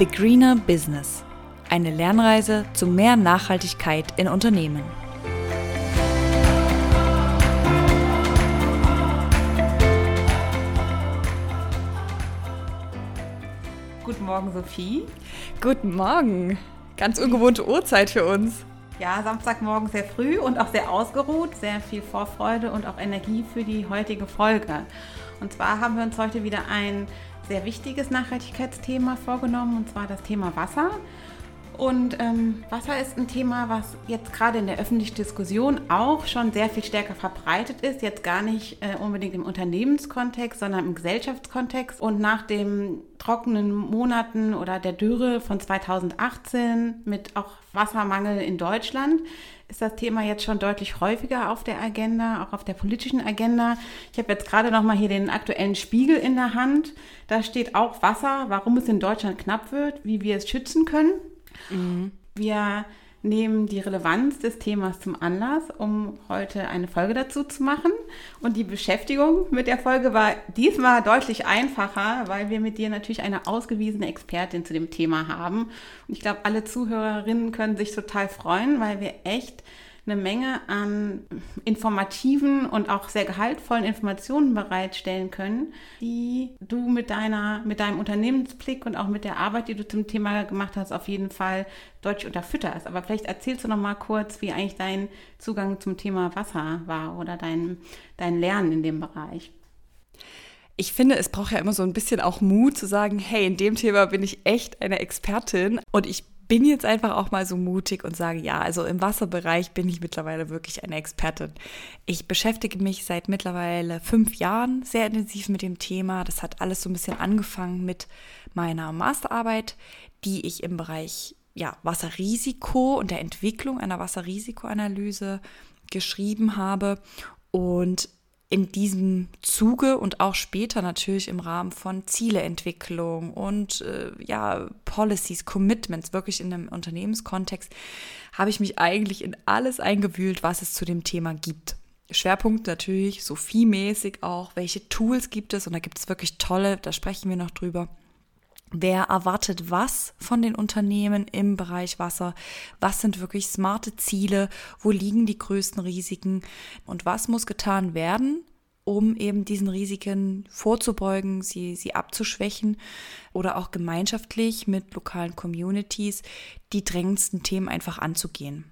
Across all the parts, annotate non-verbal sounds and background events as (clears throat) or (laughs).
The Greener Business. Eine Lernreise zu mehr Nachhaltigkeit in Unternehmen. Guten Morgen, Sophie. Guten Morgen. Ganz ungewohnte Uhrzeit für uns. Ja, Samstagmorgen sehr früh und auch sehr ausgeruht, sehr viel Vorfreude und auch Energie für die heutige Folge. Und zwar haben wir uns heute wieder ein sehr wichtiges Nachhaltigkeitsthema vorgenommen, und zwar das Thema Wasser. Und ähm, Wasser ist ein Thema, was jetzt gerade in der öffentlichen Diskussion auch schon sehr viel stärker verbreitet ist. Jetzt gar nicht äh, unbedingt im Unternehmenskontext, sondern im Gesellschaftskontext. Und nach den trockenen Monaten oder der Dürre von 2018 mit auch Wassermangel in Deutschland ist das Thema jetzt schon deutlich häufiger auf der Agenda, auch auf der politischen Agenda. Ich habe jetzt gerade noch mal hier den aktuellen Spiegel in der Hand. Da steht auch Wasser, warum es in Deutschland knapp wird, wie wir es schützen können. Mhm. Wir nehmen die Relevanz des Themas zum Anlass, um heute eine Folge dazu zu machen. Und die Beschäftigung mit der Folge war diesmal deutlich einfacher, weil wir mit dir natürlich eine ausgewiesene Expertin zu dem Thema haben. Und ich glaube, alle Zuhörerinnen können sich total freuen, weil wir echt eine Menge an informativen und auch sehr gehaltvollen Informationen bereitstellen können, die du mit deiner, mit deinem Unternehmensblick und auch mit der Arbeit, die du zum Thema gemacht hast, auf jeden Fall deutlich unterfütterst. Aber vielleicht erzählst du noch mal kurz, wie eigentlich dein Zugang zum Thema Wasser war oder dein, dein Lernen in dem Bereich ich finde, es braucht ja immer so ein bisschen auch Mut zu sagen, hey, in dem Thema bin ich echt eine Expertin und ich bin jetzt einfach auch mal so mutig und sage, ja, also im Wasserbereich bin ich mittlerweile wirklich eine Expertin. Ich beschäftige mich seit mittlerweile fünf Jahren sehr intensiv mit dem Thema. Das hat alles so ein bisschen angefangen mit meiner Masterarbeit, die ich im Bereich ja, Wasserrisiko und der Entwicklung einer Wasserrisikoanalyse geschrieben habe. Und in diesem Zuge und auch später natürlich im Rahmen von Zieleentwicklung und äh, ja, Policies, Commitments, wirklich in einem Unternehmenskontext, habe ich mich eigentlich in alles eingewühlt, was es zu dem Thema gibt. Schwerpunkt natürlich, Sophie-mäßig auch, welche Tools gibt es und da gibt es wirklich tolle, da sprechen wir noch drüber. Wer erwartet was von den Unternehmen im Bereich Wasser? Was sind wirklich smarte Ziele? Wo liegen die größten Risiken? Und was muss getan werden, um eben diesen Risiken vorzubeugen, sie, sie abzuschwächen oder auch gemeinschaftlich mit lokalen Communities die drängendsten Themen einfach anzugehen?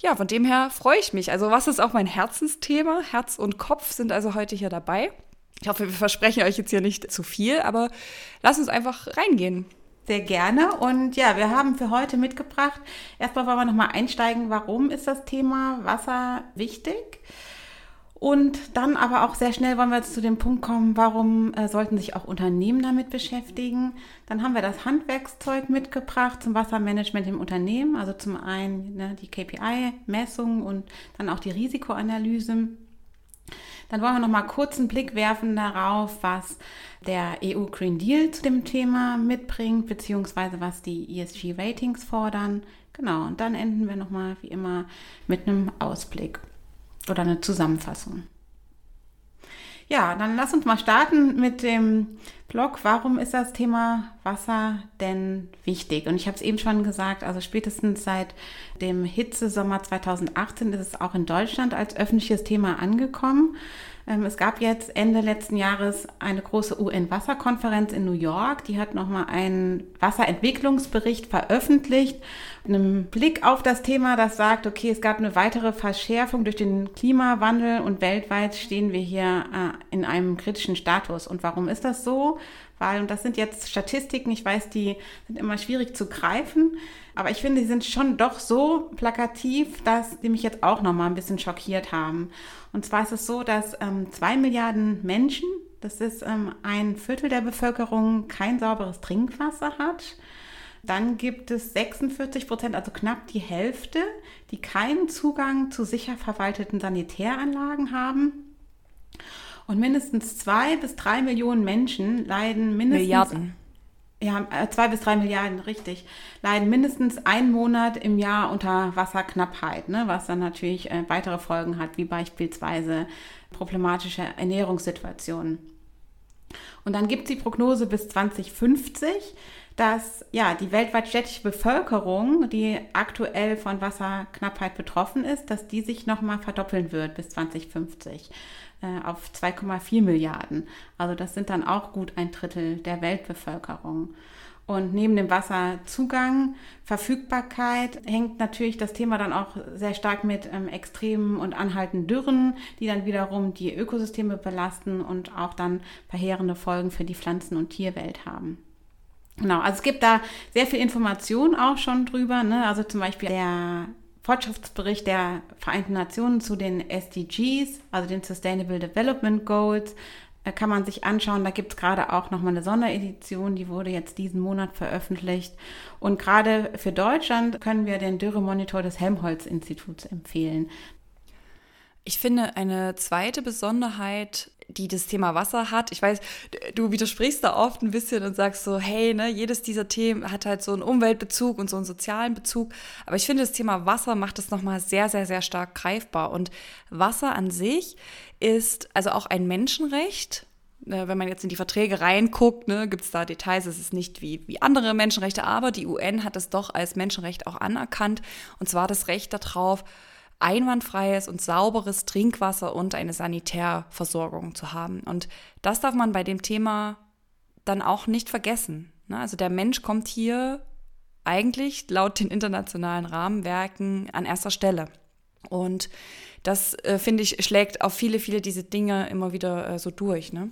Ja, von dem her freue ich mich. Also was ist auch mein Herzensthema? Herz und Kopf sind also heute hier dabei. Ich hoffe, wir versprechen euch jetzt hier nicht zu viel, aber lasst uns einfach reingehen. Sehr gerne. Und ja, wir haben für heute mitgebracht. Erstmal wollen wir nochmal einsteigen, warum ist das Thema Wasser wichtig? Und dann aber auch sehr schnell wollen wir jetzt zu dem Punkt kommen, warum äh, sollten sich auch Unternehmen damit beschäftigen. Dann haben wir das Handwerkszeug mitgebracht zum Wassermanagement im Unternehmen. Also zum einen ne, die KPI-Messung und dann auch die Risikoanalyse. Dann wollen wir noch mal kurz einen Blick werfen darauf, was der EU Green Deal zu dem Thema mitbringt, beziehungsweise was die ESG-Ratings fordern. Genau, und dann enden wir noch mal wie immer mit einem Ausblick oder eine Zusammenfassung. Ja, dann lass uns mal starten mit dem Blog. Warum ist das Thema Wasser denn wichtig? Und ich habe es eben schon gesagt, also spätestens seit dem Hitzesommer 2018 ist es auch in Deutschland als öffentliches Thema angekommen. Ähm, es gab jetzt Ende letzten Jahres eine große UN-Wasserkonferenz in New York. Die hat nochmal einen Wasserentwicklungsbericht veröffentlicht. Einem Blick auf das Thema, das sagt, okay, es gab eine weitere Verschärfung durch den Klimawandel und weltweit stehen wir hier äh, in einem kritischen Status. Und warum ist das so? Weil, und das sind jetzt Statistiken, ich weiß, die sind immer schwierig zu greifen, aber ich finde, die sind schon doch so plakativ, dass die mich jetzt auch nochmal ein bisschen schockiert haben. Und zwar ist es so, dass ähm, zwei Milliarden Menschen, das ist ähm, ein Viertel der Bevölkerung, kein sauberes Trinkwasser hat. Dann gibt es 46 Prozent, also knapp die Hälfte, die keinen Zugang zu sicher verwalteten Sanitäranlagen haben. Und mindestens zwei bis drei Millionen Menschen leiden mindestens. Milliarden. Ja, äh, zwei bis drei Milliarden, richtig. Leiden mindestens einen Monat im Jahr unter Wasserknappheit, ne, was dann natürlich äh, weitere Folgen hat, wie beispielsweise problematische Ernährungssituationen. Und dann gibt es die Prognose bis 2050, dass ja die weltweit städtische Bevölkerung, die aktuell von Wasserknappheit betroffen ist, dass die sich nochmal verdoppeln wird bis 2050 äh, auf 2,4 Milliarden. Also das sind dann auch gut ein Drittel der Weltbevölkerung. Und neben dem Wasserzugang, Verfügbarkeit hängt natürlich das Thema dann auch sehr stark mit ähm, extremen und anhaltenden Dürren, die dann wiederum die Ökosysteme belasten und auch dann verheerende Folgen für die Pflanzen- und Tierwelt haben. Genau, also es gibt da sehr viel Information auch schon drüber. Ne? Also zum Beispiel der Fortschrittsbericht der Vereinten Nationen zu den SDGs, also den Sustainable Development Goals, kann man sich anschauen. Da gibt es gerade auch nochmal eine Sonderedition, die wurde jetzt diesen Monat veröffentlicht. Und gerade für Deutschland können wir den Dürremonitor des Helmholtz-Instituts empfehlen. Ich finde eine zweite Besonderheit, die das Thema Wasser hat. Ich weiß, du widersprichst da oft ein bisschen und sagst so, hey, ne, jedes dieser Themen hat halt so einen Umweltbezug und so einen sozialen Bezug. Aber ich finde, das Thema Wasser macht es nochmal sehr, sehr, sehr stark greifbar. Und Wasser an sich ist also auch ein Menschenrecht. Ne, wenn man jetzt in die Verträge reinguckt, ne, gibt es da Details, es ist nicht wie, wie andere Menschenrechte, aber die UN hat es doch als Menschenrecht auch anerkannt. Und zwar das Recht darauf, einwandfreies und sauberes Trinkwasser und eine Sanitärversorgung zu haben. Und das darf man bei dem Thema dann auch nicht vergessen. Ne? Also der Mensch kommt hier eigentlich laut den internationalen Rahmenwerken an erster Stelle. Und das, äh, finde ich, schlägt auf viele, viele diese Dinge immer wieder äh, so durch. Ne?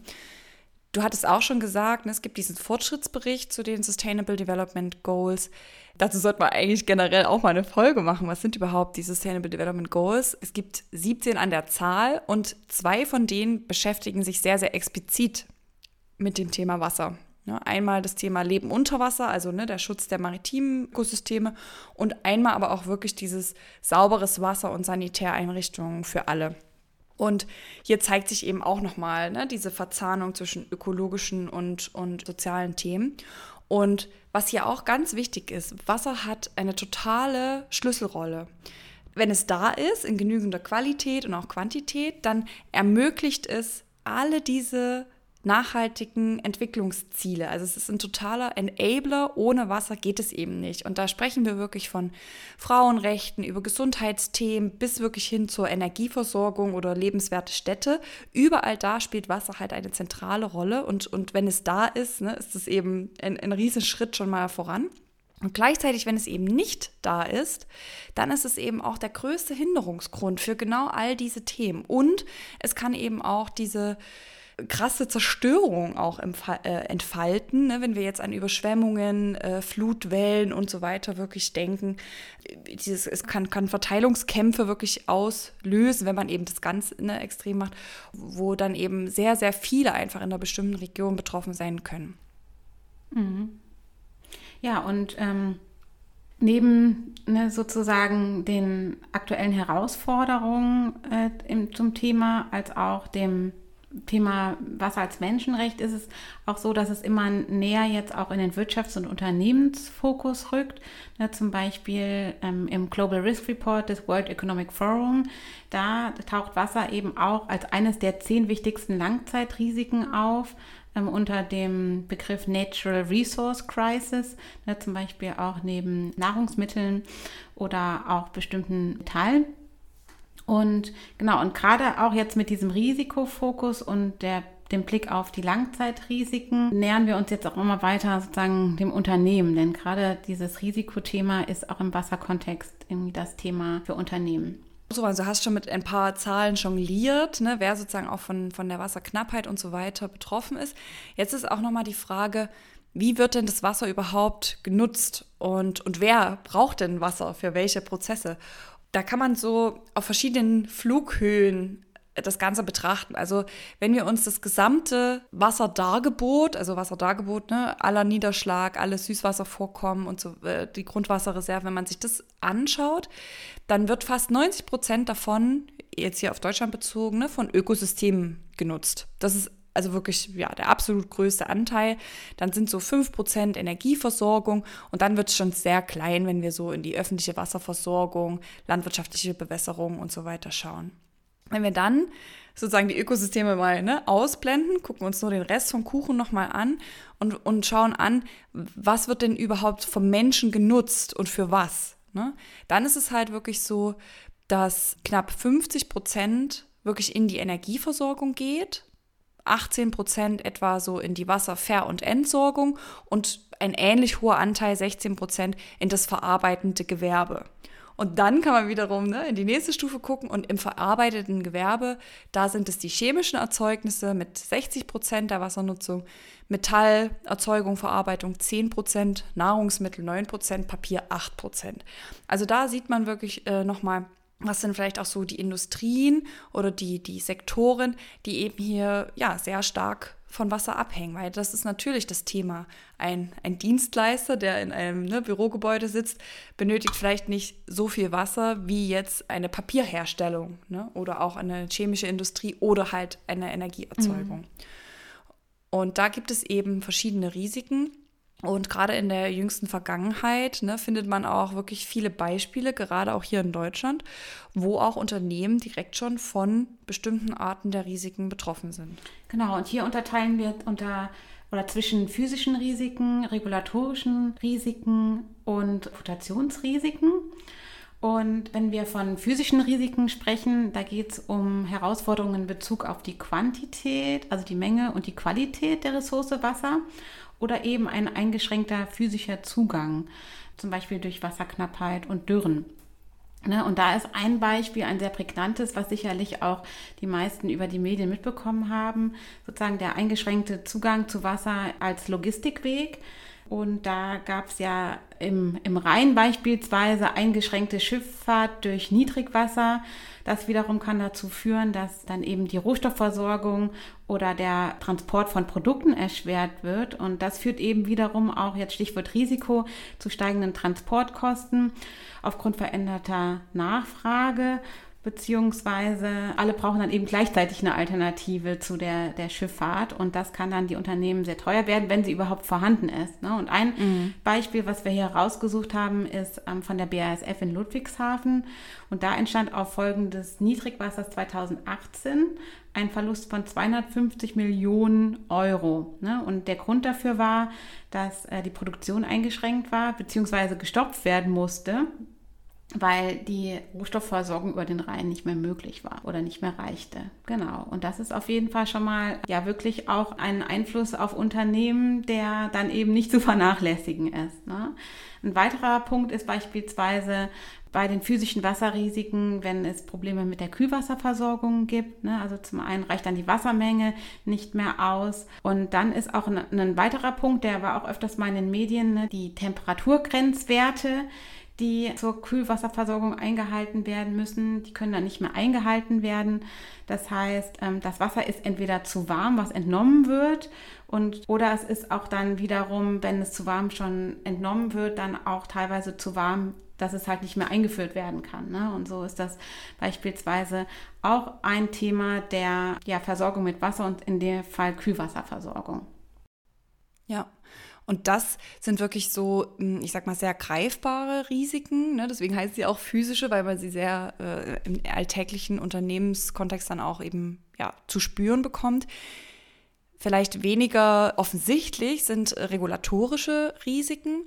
Du hattest auch schon gesagt, ne, es gibt diesen Fortschrittsbericht zu den Sustainable Development Goals. Dazu sollte man eigentlich generell auch mal eine Folge machen. Was sind überhaupt die Sustainable Development Goals? Es gibt 17 an der Zahl und zwei von denen beschäftigen sich sehr, sehr explizit mit dem Thema Wasser. Ne, einmal das Thema Leben unter Wasser, also ne, der Schutz der maritimen Ökosysteme und einmal aber auch wirklich dieses sauberes Wasser und Sanitäreinrichtungen für alle. Und hier zeigt sich eben auch nochmal ne, diese Verzahnung zwischen ökologischen und, und sozialen Themen. Und was hier auch ganz wichtig ist, Wasser hat eine totale Schlüsselrolle. Wenn es da ist, in genügender Qualität und auch Quantität, dann ermöglicht es alle diese nachhaltigen Entwicklungsziele. Also es ist ein totaler Enabler. Ohne Wasser geht es eben nicht. Und da sprechen wir wirklich von Frauenrechten, über Gesundheitsthemen bis wirklich hin zur Energieversorgung oder lebenswerte Städte. Überall da spielt Wasser halt eine zentrale Rolle. Und, und wenn es da ist, ne, ist es eben ein, ein Riesenschritt schon mal voran. Und gleichzeitig, wenn es eben nicht da ist, dann ist es eben auch der größte Hinderungsgrund für genau all diese Themen. Und es kann eben auch diese krasse Zerstörung auch äh, entfalten, ne? wenn wir jetzt an Überschwemmungen, äh, Flutwellen und so weiter wirklich denken. Dieses, es kann, kann Verteilungskämpfe wirklich auslösen, wenn man eben das ganz ne, extrem macht, wo dann eben sehr, sehr viele einfach in einer bestimmten Region betroffen sein können. Mhm. Ja, und ähm, neben ne, sozusagen den aktuellen Herausforderungen äh, im, zum Thema als auch dem Thema Wasser als Menschenrecht ist es auch so, dass es immer näher jetzt auch in den Wirtschafts- und Unternehmensfokus rückt. Ne, zum Beispiel ähm, im Global Risk Report des World Economic Forum. Da taucht Wasser eben auch als eines der zehn wichtigsten Langzeitrisiken auf ähm, unter dem Begriff Natural Resource Crisis. Ne, zum Beispiel auch neben Nahrungsmitteln oder auch bestimmten Metallen. Und genau, und gerade auch jetzt mit diesem Risikofokus und der, dem Blick auf die Langzeitrisiken nähern wir uns jetzt auch immer weiter sozusagen dem Unternehmen. Denn gerade dieses Risikothema ist auch im Wasserkontext irgendwie das Thema für Unternehmen. So, also hast schon mit ein paar Zahlen jongliert, ne, wer sozusagen auch von, von der Wasserknappheit und so weiter betroffen ist. Jetzt ist auch nochmal die Frage, wie wird denn das Wasser überhaupt genutzt und, und wer braucht denn Wasser für welche Prozesse? Da kann man so auf verschiedenen Flughöhen das Ganze betrachten. Also wenn wir uns das gesamte Wasserdargebot, also Wasserdargebot, ne, aller Niederschlag, alle Süßwasservorkommen und so, äh, die Grundwasserreserve, wenn man sich das anschaut, dann wird fast 90 Prozent davon, jetzt hier auf Deutschland bezogen, ne, von Ökosystemen genutzt. Das ist also wirklich ja, der absolut größte Anteil. Dann sind so 5% Energieversorgung und dann wird es schon sehr klein, wenn wir so in die öffentliche Wasserversorgung, landwirtschaftliche Bewässerung und so weiter schauen. Wenn wir dann sozusagen die Ökosysteme mal ne, ausblenden, gucken uns nur den Rest vom Kuchen nochmal an und, und schauen an, was wird denn überhaupt vom Menschen genutzt und für was. Ne? Dann ist es halt wirklich so, dass knapp 50 Prozent wirklich in die Energieversorgung geht, 18 Prozent etwa so in die Wasserver- und Entsorgung und ein ähnlich hoher Anteil, 16 Prozent, in das verarbeitende Gewerbe. Und dann kann man wiederum ne, in die nächste Stufe gucken und im verarbeiteten Gewerbe, da sind es die chemischen Erzeugnisse mit 60 Prozent der Wassernutzung, Metallerzeugung, Verarbeitung 10 Prozent, Nahrungsmittel 9 Prozent, Papier 8 Prozent. Also da sieht man wirklich äh, nochmal, was sind vielleicht auch so die Industrien oder die, die Sektoren, die eben hier ja sehr stark von Wasser abhängen, weil das ist natürlich das Thema. Ein, ein Dienstleister, der in einem ne, Bürogebäude sitzt, benötigt vielleicht nicht so viel Wasser wie jetzt eine Papierherstellung ne, oder auch eine chemische Industrie oder halt eine Energieerzeugung. Mhm. Und da gibt es eben verschiedene Risiken. Und gerade in der jüngsten Vergangenheit ne, findet man auch wirklich viele Beispiele, gerade auch hier in Deutschland, wo auch Unternehmen direkt schon von bestimmten Arten der Risiken betroffen sind. Genau, und hier unterteilen wir unter oder zwischen physischen Risiken, regulatorischen Risiken und Reputationsrisiken. Und wenn wir von physischen Risiken sprechen, da geht es um Herausforderungen in Bezug auf die Quantität, also die Menge und die Qualität der Ressource Wasser oder eben ein eingeschränkter physischer Zugang, zum Beispiel durch Wasserknappheit und Dürren. Ne, und da ist ein Beispiel, ein sehr prägnantes, was sicherlich auch die meisten über die Medien mitbekommen haben, sozusagen der eingeschränkte Zugang zu Wasser als Logistikweg. Und da gab es ja im, im Rhein beispielsweise eingeschränkte Schifffahrt durch Niedrigwasser. Das wiederum kann dazu führen, dass dann eben die Rohstoffversorgung oder der Transport von Produkten erschwert wird. Und das führt eben wiederum auch, jetzt Stichwort Risiko, zu steigenden Transportkosten aufgrund veränderter Nachfrage beziehungsweise alle brauchen dann eben gleichzeitig eine Alternative zu der, der Schifffahrt und das kann dann die Unternehmen sehr teuer werden, wenn sie überhaupt vorhanden ist. Ne? Und ein mhm. Beispiel, was wir hier rausgesucht haben, ist ähm, von der BASF in Ludwigshafen und da entstand auf Folgen des Niedrigwassers 2018 ein Verlust von 250 Millionen Euro. Ne? Und der Grund dafür war, dass äh, die Produktion eingeschränkt war beziehungsweise gestoppt werden musste weil die Rohstoffversorgung über den Rhein nicht mehr möglich war oder nicht mehr reichte. Genau. Und das ist auf jeden Fall schon mal ja wirklich auch ein Einfluss auf Unternehmen, der dann eben nicht zu vernachlässigen ist. Ne? Ein weiterer Punkt ist beispielsweise bei den physischen Wasserrisiken, wenn es Probleme mit der Kühlwasserversorgung gibt. Ne? Also zum einen reicht dann die Wassermenge nicht mehr aus. Und dann ist auch ein, ein weiterer Punkt, der war auch öfters mal in den Medien, ne? die Temperaturgrenzwerte die zur Kühlwasserversorgung eingehalten werden müssen. Die können dann nicht mehr eingehalten werden. Das heißt, ähm, das Wasser ist entweder zu warm, was entnommen wird, und, oder es ist auch dann wiederum, wenn es zu warm schon entnommen wird, dann auch teilweise zu warm, dass es halt nicht mehr eingeführt werden kann. Ne? Und so ist das beispielsweise auch ein Thema der ja, Versorgung mit Wasser und in dem Fall Kühlwasserversorgung. Ja, und das sind wirklich so, hm, ich sag mal, sehr greifbare Risiken. Ne? Deswegen heißt sie auch physische, weil man sie sehr äh, im alltäglichen Unternehmenskontext dann auch eben ja, zu spüren bekommt. Vielleicht weniger offensichtlich sind regulatorische Risiken.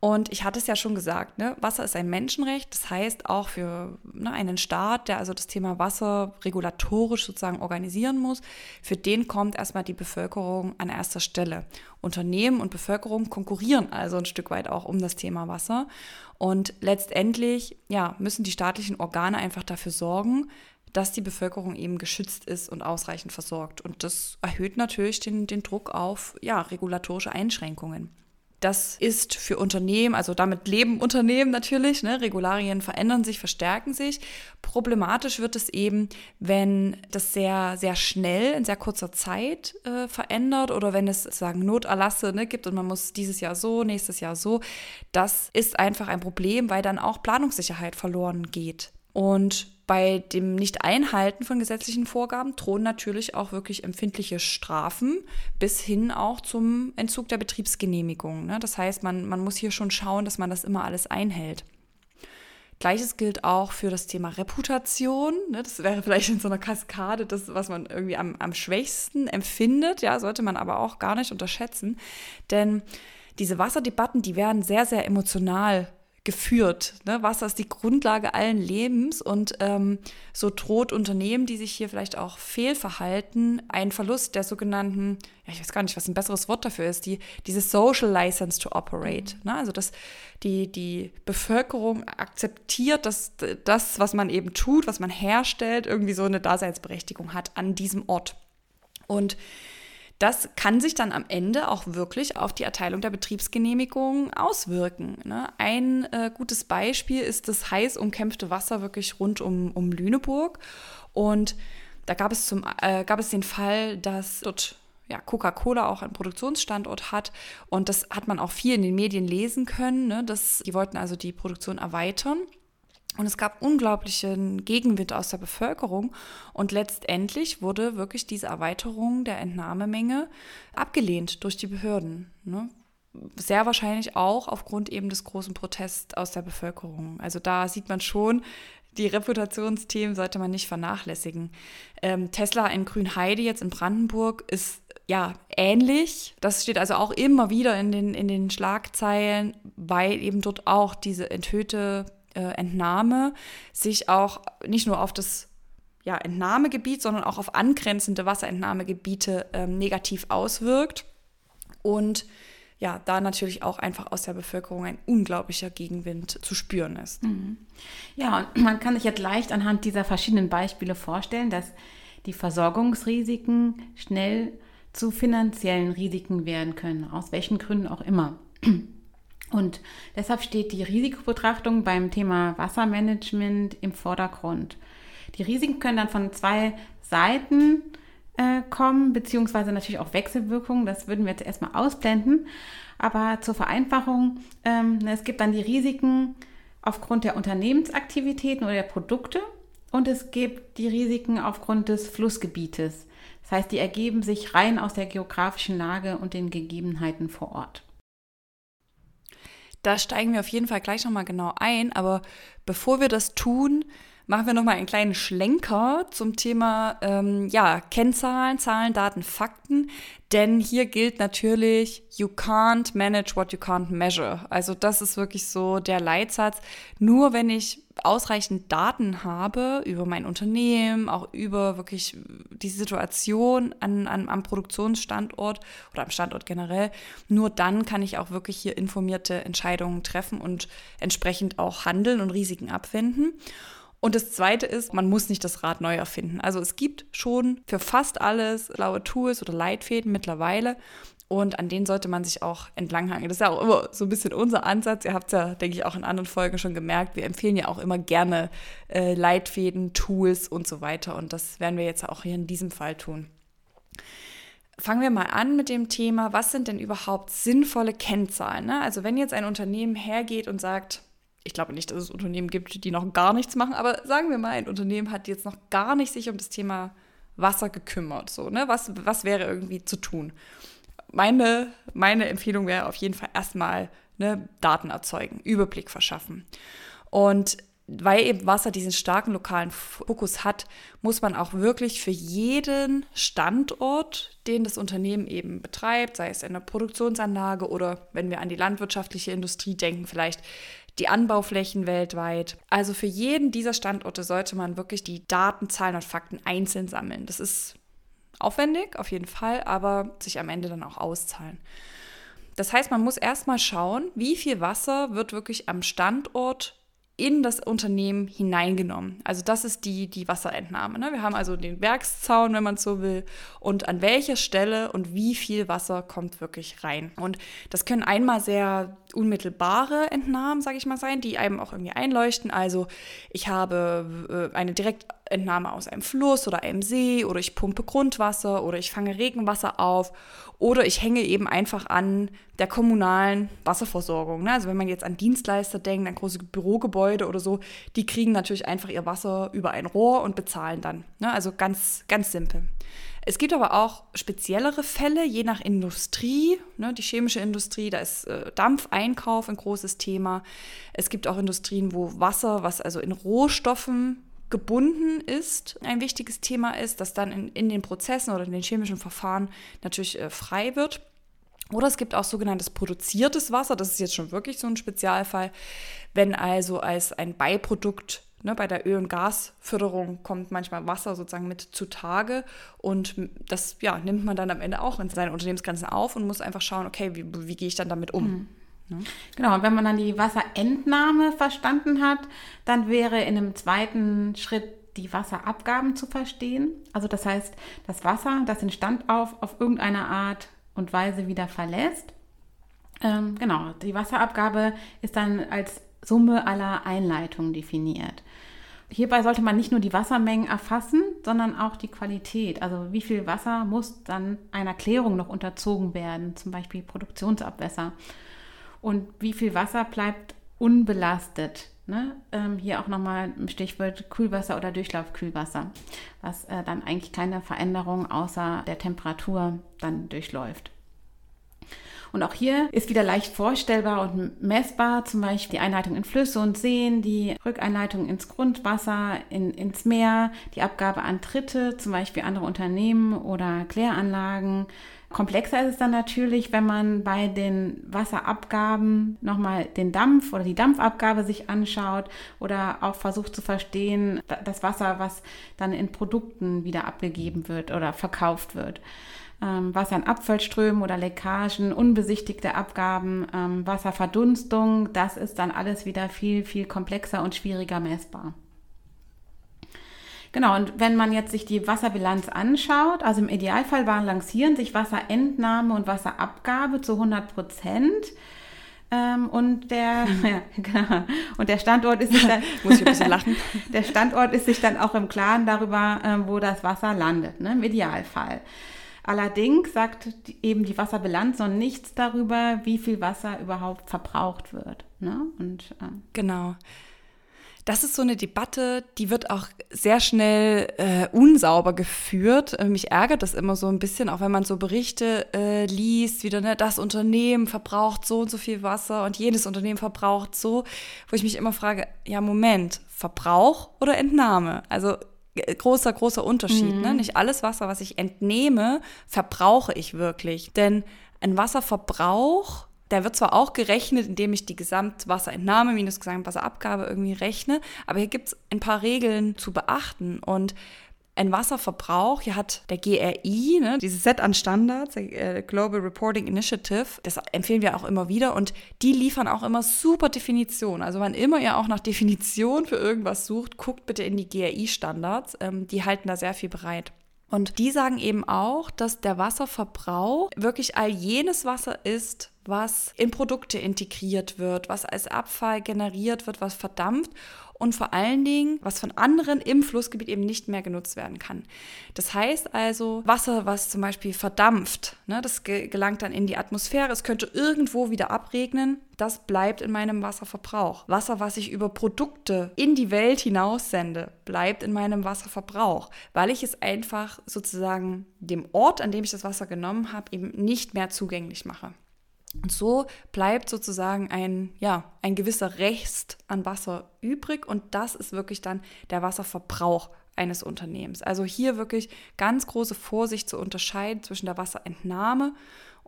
Und ich hatte es ja schon gesagt, ne, Wasser ist ein Menschenrecht. Das heißt auch für ne, einen Staat, der also das Thema Wasser regulatorisch sozusagen organisieren muss, für den kommt erstmal die Bevölkerung an erster Stelle. Unternehmen und Bevölkerung konkurrieren also ein Stück weit auch um das Thema Wasser. Und letztendlich ja, müssen die staatlichen Organe einfach dafür sorgen, dass die Bevölkerung eben geschützt ist und ausreichend versorgt. Und das erhöht natürlich den, den Druck auf ja, regulatorische Einschränkungen. Das ist für Unternehmen, also damit leben Unternehmen natürlich, ne? Regularien verändern sich, verstärken sich. Problematisch wird es eben, wenn das sehr, sehr schnell, in sehr kurzer Zeit äh, verändert oder wenn es sozusagen Noterlasse ne, gibt und man muss dieses Jahr so, nächstes Jahr so. Das ist einfach ein Problem, weil dann auch Planungssicherheit verloren geht. Und bei dem Nicht-Einhalten von gesetzlichen Vorgaben drohen natürlich auch wirklich empfindliche Strafen bis hin auch zum Entzug der Betriebsgenehmigung. Ne? Das heißt, man, man muss hier schon schauen, dass man das immer alles einhält. Gleiches gilt auch für das Thema Reputation. Ne? Das wäre vielleicht in so einer Kaskade das, was man irgendwie am, am schwächsten empfindet. Ja, sollte man aber auch gar nicht unterschätzen. Denn diese Wasserdebatten, die werden sehr, sehr emotional geführt. Ne? Wasser ist die Grundlage allen Lebens und ähm, so droht Unternehmen, die sich hier vielleicht auch fehlverhalten, ein Verlust der sogenannten, ja, ich weiß gar nicht, was ein besseres Wort dafür ist, die, diese Social License to Operate. Ne? Also dass die, die Bevölkerung akzeptiert, dass das, was man eben tut, was man herstellt, irgendwie so eine Daseinsberechtigung hat an diesem Ort. Und das kann sich dann am Ende auch wirklich auf die Erteilung der Betriebsgenehmigung auswirken. Ne? Ein äh, gutes Beispiel ist das heiß umkämpfte Wasser wirklich rund um, um Lüneburg. Und da gab es, zum, äh, gab es den Fall, dass dort ja, Coca-Cola auch einen Produktionsstandort hat. Und das hat man auch viel in den Medien lesen können. Ne? Dass, die wollten also die Produktion erweitern. Und es gab unglaublichen Gegenwind aus der Bevölkerung. Und letztendlich wurde wirklich diese Erweiterung der Entnahmemenge abgelehnt durch die Behörden. Ne? Sehr wahrscheinlich auch aufgrund eben des großen Protests aus der Bevölkerung. Also da sieht man schon, die Reputationsthemen sollte man nicht vernachlässigen. Ähm, Tesla in Grünheide jetzt in Brandenburg ist ja ähnlich. Das steht also auch immer wieder in den, in den Schlagzeilen, weil eben dort auch diese enthöhte äh, Entnahme sich auch nicht nur auf das ja, Entnahmegebiet, sondern auch auf angrenzende Wasserentnahmegebiete ähm, negativ auswirkt. Und ja, da natürlich auch einfach aus der Bevölkerung ein unglaublicher Gegenwind zu spüren ist. Mhm. Ja, und (clears throat) man kann sich jetzt leicht anhand dieser verschiedenen Beispiele vorstellen, dass die Versorgungsrisiken schnell zu finanziellen Risiken werden können, aus welchen Gründen auch immer. (clears throat) Und deshalb steht die Risikobetrachtung beim Thema Wassermanagement im Vordergrund. Die Risiken können dann von zwei Seiten äh, kommen, beziehungsweise natürlich auch Wechselwirkungen. Das würden wir jetzt erstmal ausblenden. Aber zur Vereinfachung, ähm, es gibt dann die Risiken aufgrund der Unternehmensaktivitäten oder der Produkte und es gibt die Risiken aufgrund des Flussgebietes. Das heißt, die ergeben sich rein aus der geografischen Lage und den Gegebenheiten vor Ort. Da steigen wir auf jeden Fall gleich nochmal genau ein. Aber bevor wir das tun, machen wir nochmal einen kleinen Schlenker zum Thema ähm, ja, Kennzahlen, Zahlen, Daten, Fakten. Denn hier gilt natürlich, you can't manage what you can't measure. Also das ist wirklich so der Leitsatz. Nur wenn ich ausreichend Daten habe über mein Unternehmen, auch über wirklich die Situation an, an, am Produktionsstandort oder am Standort generell, nur dann kann ich auch wirklich hier informierte Entscheidungen treffen und entsprechend auch handeln und Risiken abwenden. Und das Zweite ist, man muss nicht das Rad neu erfinden. Also es gibt schon für fast alles blaue Tools oder Leitfäden mittlerweile. Und an denen sollte man sich auch entlanghangen. Das ist ja auch immer so ein bisschen unser Ansatz. Ihr habt es ja, denke ich, auch in anderen Folgen schon gemerkt. Wir empfehlen ja auch immer gerne äh, Leitfäden, Tools und so weiter. Und das werden wir jetzt auch hier in diesem Fall tun. Fangen wir mal an mit dem Thema, was sind denn überhaupt sinnvolle Kennzahlen? Ne? Also wenn jetzt ein Unternehmen hergeht und sagt, ich glaube nicht, dass es Unternehmen gibt, die noch gar nichts machen, aber sagen wir mal, ein Unternehmen hat jetzt noch gar nicht sich um das Thema Wasser gekümmert. So, ne? was, was wäre irgendwie zu tun? Meine, meine Empfehlung wäre auf jeden Fall erstmal ne, Daten erzeugen, Überblick verschaffen. Und weil eben Wasser diesen starken lokalen Fokus hat, muss man auch wirklich für jeden Standort, den das Unternehmen eben betreibt, sei es in der Produktionsanlage oder wenn wir an die landwirtschaftliche Industrie denken, vielleicht die Anbauflächen weltweit. Also für jeden dieser Standorte sollte man wirklich die Daten, Zahlen und Fakten einzeln sammeln. Das ist aufwendig, auf jeden Fall, aber sich am Ende dann auch auszahlen. Das heißt, man muss erstmal schauen, wie viel Wasser wird wirklich am Standort in das Unternehmen hineingenommen. Also das ist die, die Wasserentnahme. Ne? Wir haben also den Werkszaun, wenn man so will, und an welcher Stelle und wie viel Wasser kommt wirklich rein. Und das können einmal sehr unmittelbare Entnahmen, sage ich mal, sein, die einem auch irgendwie einleuchten. Also ich habe äh, eine Direktentnahme aus einem Fluss oder einem See oder ich pumpe Grundwasser oder ich fange Regenwasser auf oder ich hänge eben einfach an der kommunalen Wasserversorgung. Ne? Also wenn man jetzt an Dienstleister denkt, an große Bürogebäude oder so, die kriegen natürlich einfach ihr Wasser über ein Rohr und bezahlen dann. Ne? Also ganz, ganz simpel. Es gibt aber auch speziellere Fälle, je nach Industrie. Ne, die chemische Industrie, da ist äh, Dampfeinkauf ein großes Thema. Es gibt auch Industrien, wo Wasser, was also in Rohstoffen gebunden ist, ein wichtiges Thema ist, das dann in, in den Prozessen oder in den chemischen Verfahren natürlich äh, frei wird. Oder es gibt auch sogenanntes produziertes Wasser, das ist jetzt schon wirklich so ein Spezialfall, wenn also als ein Beiprodukt Ne, bei der Öl- und Gasförderung kommt manchmal Wasser sozusagen mit zutage und das ja, nimmt man dann am Ende auch in seinen Unternehmensgrenzen auf und muss einfach schauen, okay, wie, wie gehe ich dann damit um? Mhm. Ne? Genau, und wenn man dann die Wasserentnahme verstanden hat, dann wäre in einem zweiten Schritt die Wasserabgaben zu verstehen. Also das heißt, das Wasser, das den Standauf auf irgendeine Art und Weise wieder verlässt. Ähm, genau, die Wasserabgabe ist dann als Summe aller Einleitungen definiert. Hierbei sollte man nicht nur die Wassermengen erfassen, sondern auch die Qualität. Also wie viel Wasser muss dann einer Klärung noch unterzogen werden, zum Beispiel Produktionsabwässer. Und wie viel Wasser bleibt unbelastet. Ne? Ähm, hier auch nochmal ein Stichwort Kühlwasser oder Durchlaufkühlwasser, was äh, dann eigentlich keine Veränderung außer der Temperatur dann durchläuft. Und auch hier ist wieder leicht vorstellbar und messbar, zum Beispiel die Einleitung in Flüsse und Seen, die Rückeinleitung ins Grundwasser, in, ins Meer, die Abgabe an Dritte, zum Beispiel andere Unternehmen oder Kläranlagen. Komplexer ist es dann natürlich, wenn man bei den Wasserabgaben nochmal den Dampf oder die Dampfabgabe sich anschaut oder auch versucht zu verstehen, das Wasser, was dann in Produkten wieder abgegeben wird oder verkauft wird ähm, Wasser in Abfallströmen oder Leckagen, unbesichtigte Abgaben, ähm, Wasserverdunstung, das ist dann alles wieder viel, viel komplexer und schwieriger messbar. Genau, und wenn man jetzt sich die Wasserbilanz anschaut, also im Idealfall balancieren sich Wasserentnahme und Wasserabgabe zu 100 Prozent. Ähm, und der, (laughs) ja, genau. und der Standort ist sich dann, (laughs) muss ich ein bisschen (laughs) lachen. Der Standort ist sich dann auch im Klaren darüber, ähm, wo das Wasser landet, ne, im Idealfall. Allerdings sagt eben die Wasserbilanz noch nichts darüber, wie viel Wasser überhaupt verbraucht wird. Ne? Und, äh genau. Das ist so eine Debatte, die wird auch sehr schnell äh, unsauber geführt. Äh, mich ärgert das immer so ein bisschen, auch wenn man so Berichte äh, liest, wieder, ne, das Unternehmen verbraucht so und so viel Wasser und jenes Unternehmen verbraucht so, wo ich mich immer frage, ja, Moment, Verbrauch oder Entnahme? Also großer, großer Unterschied. Ne? Mhm. Ne? Nicht alles Wasser, was ich entnehme, verbrauche ich wirklich. Denn ein Wasserverbrauch, der wird zwar auch gerechnet, indem ich die Gesamtwasserentnahme minus Gesamtwasserabgabe irgendwie rechne, aber hier gibt es ein paar Regeln zu beachten. Und ein Wasserverbrauch, hier hat der GRI, ne, dieses Set an Standards, äh, Global Reporting Initiative, das empfehlen wir auch immer wieder und die liefern auch immer super Definitionen. Also wann immer ihr auch nach Definition für irgendwas sucht, guckt bitte in die GRI-Standards, ähm, die halten da sehr viel bereit. Und die sagen eben auch, dass der Wasserverbrauch wirklich all jenes Wasser ist, was in Produkte integriert wird, was als Abfall generiert wird, was verdampft und vor allen Dingen, was von anderen im Flussgebiet eben nicht mehr genutzt werden kann. Das heißt also, Wasser, was zum Beispiel verdampft, ne, das gelangt dann in die Atmosphäre, es könnte irgendwo wieder abregnen, das bleibt in meinem Wasserverbrauch. Wasser, was ich über Produkte in die Welt hinaussende, bleibt in meinem Wasserverbrauch, weil ich es einfach sozusagen dem Ort, an dem ich das Wasser genommen habe, eben nicht mehr zugänglich mache. Und so bleibt sozusagen ein, ja, ein gewisser Rest an Wasser übrig und das ist wirklich dann der Wasserverbrauch eines Unternehmens. Also hier wirklich ganz große Vorsicht zu unterscheiden zwischen der Wasserentnahme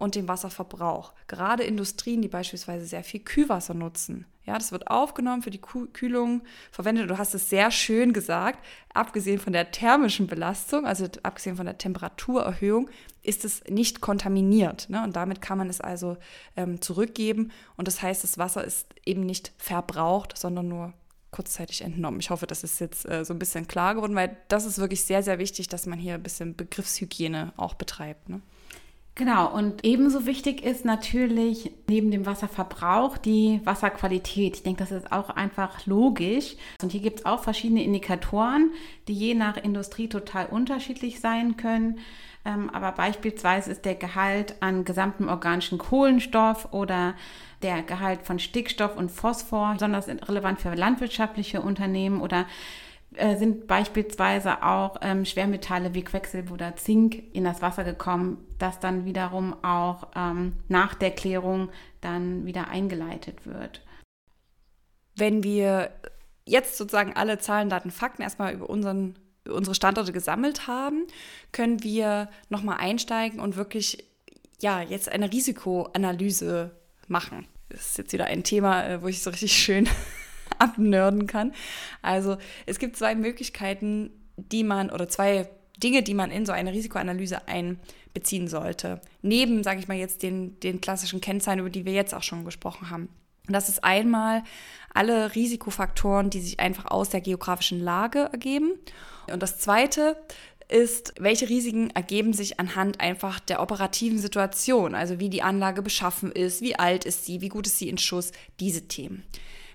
und dem Wasserverbrauch. Gerade Industrien, die beispielsweise sehr viel Kühlwasser nutzen. Ja, das wird aufgenommen für die Kühlung verwendet. Du hast es sehr schön gesagt. Abgesehen von der thermischen Belastung, also abgesehen von der Temperaturerhöhung, ist es nicht kontaminiert. Ne? Und damit kann man es also ähm, zurückgeben. Und das heißt, das Wasser ist eben nicht verbraucht, sondern nur kurzzeitig entnommen. Ich hoffe, das ist jetzt äh, so ein bisschen klar geworden, weil das ist wirklich sehr, sehr wichtig, dass man hier ein bisschen Begriffshygiene auch betreibt. Ne? Genau, und ebenso wichtig ist natürlich neben dem Wasserverbrauch die Wasserqualität. Ich denke, das ist auch einfach logisch. Und hier gibt es auch verschiedene Indikatoren, die je nach Industrie total unterschiedlich sein können. Ähm, aber beispielsweise ist der Gehalt an gesamtem organischen Kohlenstoff oder der Gehalt von Stickstoff und Phosphor besonders relevant für landwirtschaftliche Unternehmen oder äh, sind beispielsweise auch ähm, Schwermetalle wie Quecksilber oder Zink in das Wasser gekommen, das dann wiederum auch ähm, nach der Klärung dann wieder eingeleitet wird. Wenn wir jetzt sozusagen alle Zahlen, Daten, Fakten erstmal über unseren unsere Standorte gesammelt haben, können wir nochmal einsteigen und wirklich ja, jetzt eine Risikoanalyse machen. Das ist jetzt wieder ein Thema, äh, wo ich so richtig schön abnörden kann. Also es gibt zwei Möglichkeiten, die man oder zwei Dinge, die man in so eine Risikoanalyse einbeziehen sollte. Neben, sage ich mal jetzt, den, den klassischen Kennzahlen, über die wir jetzt auch schon gesprochen haben. Und das ist einmal alle Risikofaktoren, die sich einfach aus der geografischen Lage ergeben. Und das zweite ist, welche Risiken ergeben sich anhand einfach der operativen Situation, also wie die Anlage beschaffen ist, wie alt ist sie, wie gut ist sie in Schuss, diese Themen.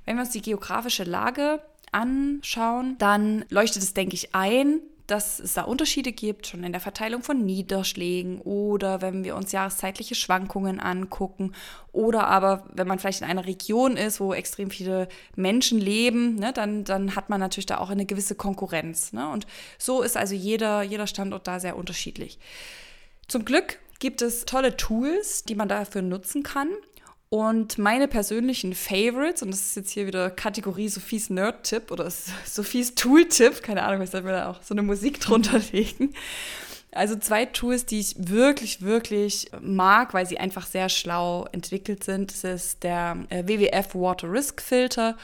Wenn wir uns die geografische Lage anschauen, dann leuchtet es, denke ich, ein, dass es da Unterschiede gibt, schon in der Verteilung von Niederschlägen oder wenn wir uns jahreszeitliche Schwankungen angucken oder aber wenn man vielleicht in einer Region ist, wo extrem viele Menschen leben, ne, dann, dann hat man natürlich da auch eine gewisse Konkurrenz. Ne? Und so ist also jeder, jeder Standort da sehr unterschiedlich. Zum Glück gibt es tolle Tools, die man dafür nutzen kann. Und meine persönlichen Favorites, und das ist jetzt hier wieder Kategorie Sophies Nerd-Tipp oder (laughs) Sophies Tool-Tipp, keine Ahnung, ich sollte mir da auch so eine Musik (laughs) drunter legen. Also zwei Tools, die ich wirklich, wirklich mag, weil sie einfach sehr schlau entwickelt sind. Das ist der äh, WWF Water Risk Filter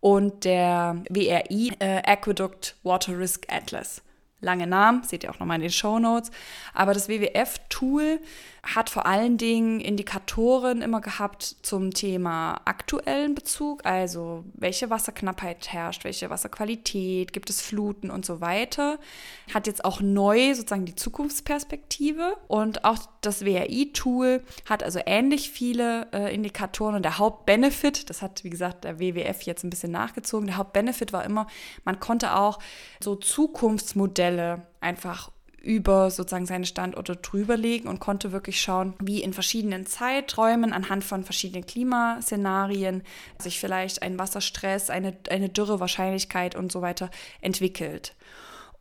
und der WRI äh, Aqueduct Water Risk Atlas lange Namen, seht ihr auch nochmal in den Show Notes. Aber das WWF-Tool hat vor allen Dingen Indikatoren immer gehabt zum Thema aktuellen Bezug, also welche Wasserknappheit herrscht, welche Wasserqualität, gibt es Fluten und so weiter. Hat jetzt auch neu sozusagen die Zukunftsperspektive und auch das WRI-Tool hat also ähnlich viele äh, Indikatoren und der Hauptbenefit, das hat wie gesagt der WWF jetzt ein bisschen nachgezogen, der Hauptbenefit war immer, man konnte auch so Zukunftsmodelle einfach über sozusagen seine Standorte drüberlegen und konnte wirklich schauen, wie in verschiedenen Zeiträumen anhand von verschiedenen Klimaszenarien sich vielleicht ein Wasserstress, eine, eine Dürrewahrscheinlichkeit und so weiter entwickelt.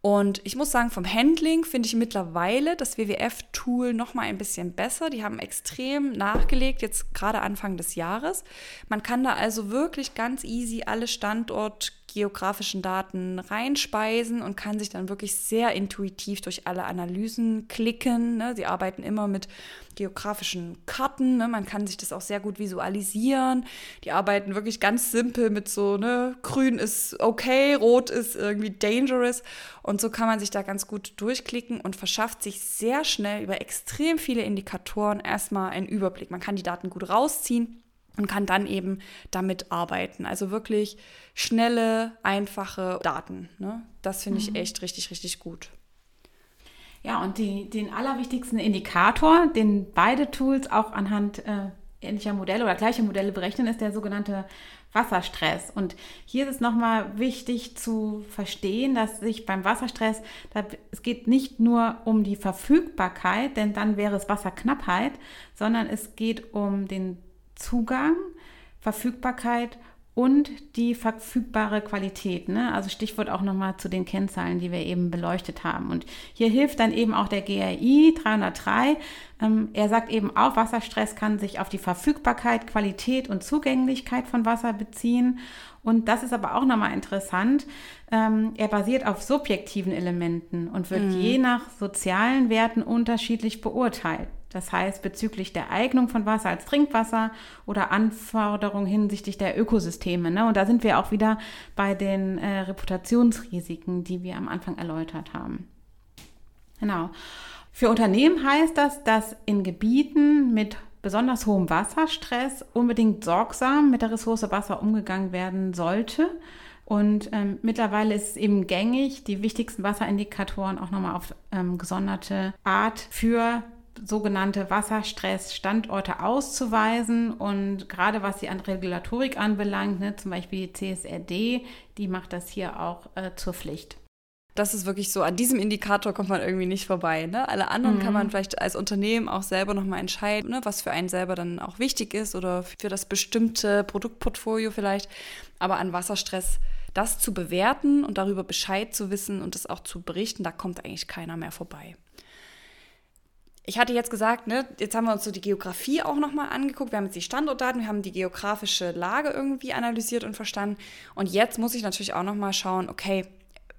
Und ich muss sagen, vom Handling finde ich mittlerweile das WWF-Tool noch mal ein bisschen besser. Die haben extrem nachgelegt, jetzt gerade Anfang des Jahres. Man kann da also wirklich ganz easy alle Standort geografischen Daten reinspeisen und kann sich dann wirklich sehr intuitiv durch alle Analysen klicken. Ne? Sie arbeiten immer mit geografischen Karten. Ne? Man kann sich das auch sehr gut visualisieren. Die arbeiten wirklich ganz simpel mit so, ne, grün ist okay, rot ist irgendwie dangerous. Und so kann man sich da ganz gut durchklicken und verschafft sich sehr schnell über extrem viele Indikatoren erstmal einen Überblick. Man kann die Daten gut rausziehen und kann dann eben damit arbeiten. Also wirklich schnelle, einfache Daten. Ne? Das finde ich mhm. echt richtig, richtig gut. Ja, und die, den allerwichtigsten Indikator, den beide Tools auch anhand äh, ähnlicher Modelle oder gleicher Modelle berechnen, ist der sogenannte Wasserstress. Und hier ist es nochmal wichtig zu verstehen, dass sich beim Wasserstress, da, es geht nicht nur um die Verfügbarkeit, denn dann wäre es Wasserknappheit, sondern es geht um den Zugang, Verfügbarkeit und die verfügbare Qualität. Ne? Also Stichwort auch nochmal zu den Kennzahlen, die wir eben beleuchtet haben. Und hier hilft dann eben auch der GRI 303. Ähm, er sagt eben auch, Wasserstress kann sich auf die Verfügbarkeit, Qualität und Zugänglichkeit von Wasser beziehen. Und das ist aber auch nochmal interessant. Ähm, er basiert auf subjektiven Elementen und wird mhm. je nach sozialen Werten unterschiedlich beurteilt. Das heißt, bezüglich der Eignung von Wasser als Trinkwasser oder Anforderungen hinsichtlich der Ökosysteme. Ne? Und da sind wir auch wieder bei den äh, Reputationsrisiken, die wir am Anfang erläutert haben. Genau. Für Unternehmen heißt das, dass in Gebieten mit besonders hohem Wasserstress unbedingt sorgsam mit der Ressource Wasser umgegangen werden sollte. Und ähm, mittlerweile ist es eben gängig, die wichtigsten Wasserindikatoren auch nochmal auf ähm, gesonderte Art für sogenannte Wasserstressstandorte auszuweisen. Und gerade was die Regulatorik anbelangt, ne, zum Beispiel die CSRD, die macht das hier auch äh, zur Pflicht. Das ist wirklich so, an diesem Indikator kommt man irgendwie nicht vorbei. Ne? Alle anderen mhm. kann man vielleicht als Unternehmen auch selber nochmal entscheiden, ne, was für einen selber dann auch wichtig ist oder für das bestimmte Produktportfolio vielleicht. Aber an Wasserstress das zu bewerten und darüber Bescheid zu wissen und das auch zu berichten, da kommt eigentlich keiner mehr vorbei. Ich hatte jetzt gesagt, ne, jetzt haben wir uns so die Geografie auch nochmal angeguckt. Wir haben jetzt die Standortdaten, wir haben die geografische Lage irgendwie analysiert und verstanden. Und jetzt muss ich natürlich auch nochmal schauen, okay,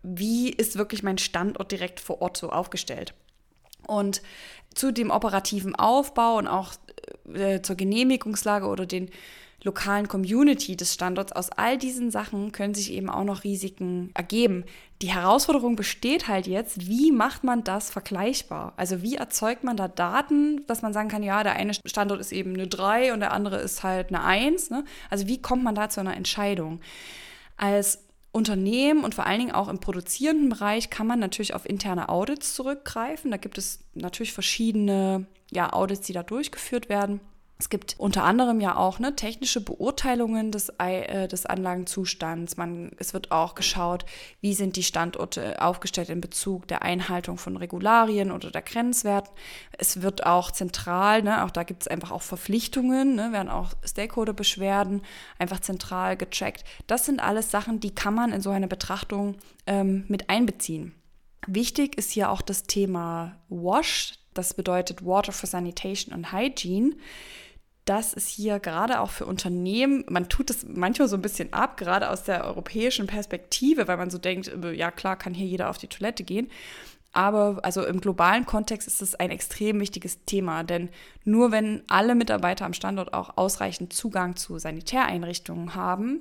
wie ist wirklich mein Standort direkt vor Ort so aufgestellt? Und zu dem operativen Aufbau und auch äh, zur Genehmigungslage oder den lokalen Community des Standorts, aus all diesen Sachen können sich eben auch noch Risiken ergeben. Die Herausforderung besteht halt jetzt, wie macht man das vergleichbar? Also wie erzeugt man da Daten, dass man sagen kann, ja, der eine Standort ist eben eine 3 und der andere ist halt eine 1. Ne? Also wie kommt man da zu einer Entscheidung? Als Unternehmen und vor allen Dingen auch im produzierenden Bereich kann man natürlich auf interne Audits zurückgreifen. Da gibt es natürlich verschiedene ja, Audits, die da durchgeführt werden. Es gibt unter anderem ja auch ne, technische Beurteilungen des, äh, des Anlagenzustands. Man, es wird auch geschaut, wie sind die Standorte aufgestellt in Bezug der Einhaltung von Regularien oder der Grenzwerten. Es wird auch zentral, ne, auch da gibt es einfach auch Verpflichtungen, ne, werden auch Stakeholder-Beschwerden einfach zentral gecheckt. Das sind alles Sachen, die kann man in so eine Betrachtung ähm, mit einbeziehen. Wichtig ist hier auch das Thema WASH, das bedeutet Water for Sanitation and Hygiene das ist hier gerade auch für Unternehmen, man tut es manchmal so ein bisschen ab, gerade aus der europäischen Perspektive, weil man so denkt, äh, ja klar, kann hier jeder auf die Toilette gehen. Aber also im globalen Kontext ist es ein extrem wichtiges Thema, denn nur wenn alle Mitarbeiter am Standort auch ausreichend Zugang zu Sanitäreinrichtungen haben,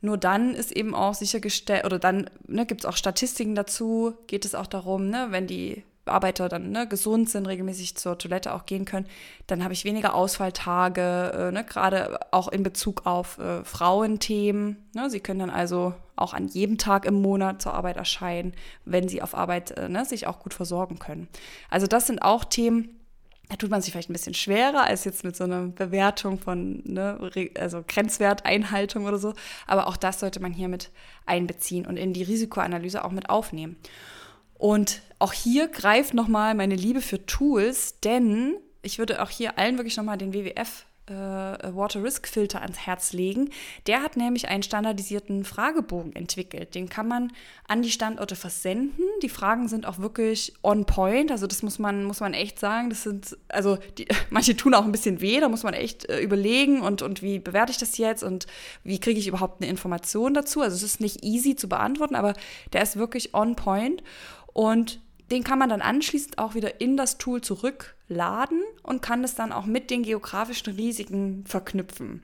nur dann ist eben auch sichergestellt, oder dann ne, gibt es auch Statistiken dazu, geht es auch darum, ne, wenn die Arbeiter dann ne, gesund sind, regelmäßig zur Toilette auch gehen können, dann habe ich weniger Ausfalltage, äh, ne, gerade auch in Bezug auf äh, Frauenthemen. Ne, sie können dann also auch an jedem Tag im Monat zur Arbeit erscheinen, wenn sie auf Arbeit äh, ne, sich auch gut versorgen können. Also das sind auch Themen, da tut man sich vielleicht ein bisschen schwerer als jetzt mit so einer Bewertung von, ne, also Grenzwerteinhaltung oder so. Aber auch das sollte man hier mit einbeziehen und in die Risikoanalyse auch mit aufnehmen. Und auch hier greift nochmal meine Liebe für Tools, denn ich würde auch hier allen wirklich nochmal den WWF äh, Water Risk Filter ans Herz legen. Der hat nämlich einen standardisierten Fragebogen entwickelt. Den kann man an die Standorte versenden. Die Fragen sind auch wirklich on point. Also das muss man, muss man echt sagen. Das sind, also die, (laughs) manche tun auch ein bisschen weh, da muss man echt äh, überlegen und, und wie bewerte ich das jetzt und wie kriege ich überhaupt eine Information dazu. Also es ist nicht easy zu beantworten, aber der ist wirklich on point. Und den kann man dann anschließend auch wieder in das Tool zurückladen und kann es dann auch mit den geografischen Risiken verknüpfen.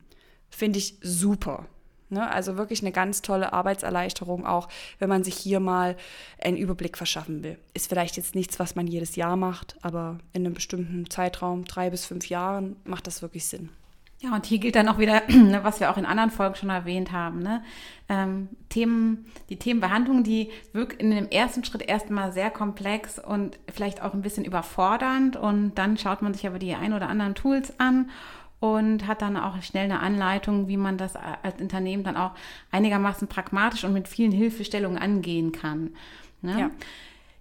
Finde ich super. Ne? Also wirklich eine ganz tolle Arbeitserleichterung auch, wenn man sich hier mal einen Überblick verschaffen will. Ist vielleicht jetzt nichts, was man jedes Jahr macht, aber in einem bestimmten Zeitraum, drei bis fünf Jahren, macht das wirklich Sinn. Ja, und hier gilt dann auch wieder, (clears throat) ne, was wir auch in anderen Folgen schon erwähnt haben, ne? Ähm, Themen, die Themenbehandlung, die wirkt in dem ersten Schritt erstmal sehr komplex und vielleicht auch ein bisschen überfordernd und dann schaut man sich aber die ein oder anderen Tools an und hat dann auch schnell eine Anleitung, wie man das als Unternehmen dann auch einigermaßen pragmatisch und mit vielen Hilfestellungen angehen kann. Ne? Ja.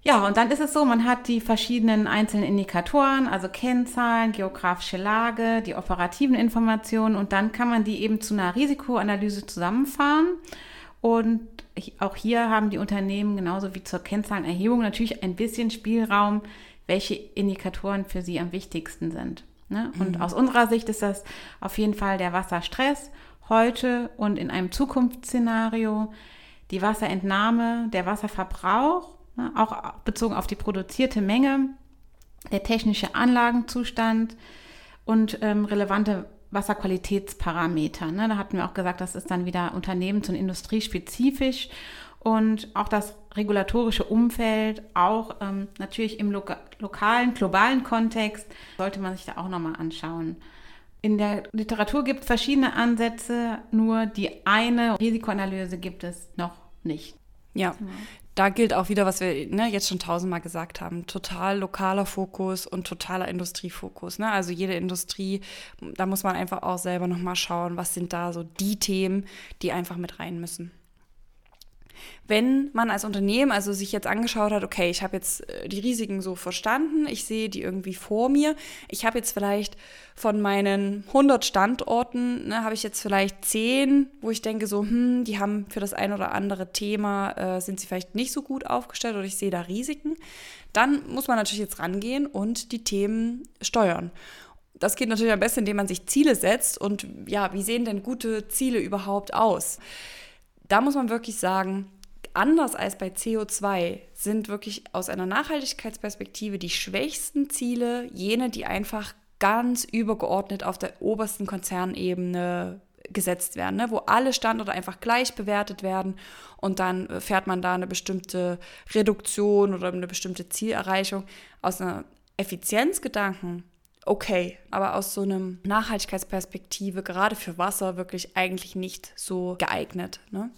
Ja, und dann ist es so, man hat die verschiedenen einzelnen Indikatoren, also Kennzahlen, geografische Lage, die operativen Informationen und dann kann man die eben zu einer Risikoanalyse zusammenfahren. Und auch hier haben die Unternehmen genauso wie zur Kennzahlenerhebung natürlich ein bisschen Spielraum, welche Indikatoren für sie am wichtigsten sind. Ne? Und mhm. aus unserer Sicht ist das auf jeden Fall der Wasserstress heute und in einem Zukunftsszenario, die Wasserentnahme, der Wasserverbrauch auch bezogen auf die produzierte Menge, der technische Anlagenzustand und ähm, relevante Wasserqualitätsparameter. Ne? Da hatten wir auch gesagt, das ist dann wieder unternehmens- und industriespezifisch und auch das regulatorische Umfeld, auch ähm, natürlich im loka lokalen, globalen Kontext, sollte man sich da auch nochmal anschauen. In der Literatur gibt es verschiedene Ansätze, nur die eine Risikoanalyse gibt es noch nicht. Ja, genau da gilt auch wieder, was wir ne, jetzt schon tausendmal gesagt haben, total lokaler Fokus und totaler Industriefokus. Ne? Also jede Industrie, da muss man einfach auch selber nochmal schauen, was sind da so die Themen, die einfach mit rein müssen. Wenn man als Unternehmen also sich jetzt angeschaut hat, okay, ich habe jetzt äh, die Risiken so verstanden, ich sehe die irgendwie vor mir, ich habe jetzt vielleicht von meinen 100 Standorten, ne, habe ich jetzt vielleicht 10, wo ich denke so, hm, die haben für das ein oder andere Thema, äh, sind sie vielleicht nicht so gut aufgestellt oder ich sehe da Risiken, dann muss man natürlich jetzt rangehen und die Themen steuern. Das geht natürlich am besten, indem man sich Ziele setzt und ja, wie sehen denn gute Ziele überhaupt aus? Da muss man wirklich sagen, anders als bei CO2 sind wirklich aus einer Nachhaltigkeitsperspektive die schwächsten Ziele jene, die einfach ganz übergeordnet auf der obersten Konzernebene gesetzt werden, ne? wo alle Standorte einfach gleich bewertet werden und dann fährt man da eine bestimmte Reduktion oder eine bestimmte Zielerreichung. Aus einer Effizienzgedanken okay, aber aus so einem Nachhaltigkeitsperspektive, gerade für Wasser, wirklich eigentlich nicht so geeignet. Ne?